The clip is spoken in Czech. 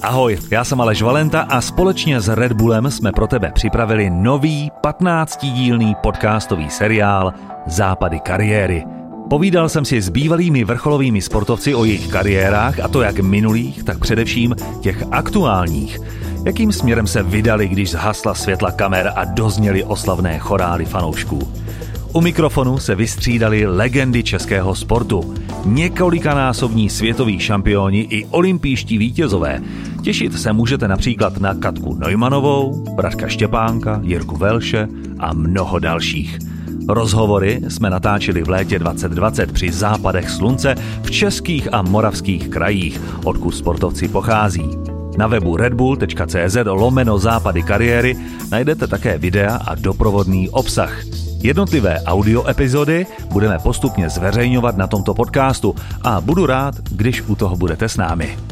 Ahoj, já jsem Aleš Valenta a společně s Red Bullem jsme pro tebe připravili nový 15-dílný podcastový seriál Západy kariéry. Povídal jsem si s bývalými vrcholovými sportovci o jejich kariérách, a to jak minulých, tak především těch aktuálních. Jakým směrem se vydali, když zhasla světla kamer a dozněly oslavné chorály fanoušků. U mikrofonu se vystřídali legendy českého sportu. Několikanásobní světoví šampioni i olympijští vítězové. Těšit se můžete například na Katku Neumanovou, Bratka Štěpánka, Jirku Velše a mnoho dalších. Rozhovory jsme natáčeli v létě 2020 při západech slunce v českých a moravských krajích, odkud sportovci pochází. Na webu redbull.cz lomeno západy kariéry najdete také videa a doprovodný obsah. Jednotlivé audio epizody budeme postupně zveřejňovat na tomto podcastu a budu rád, když u toho budete s námi.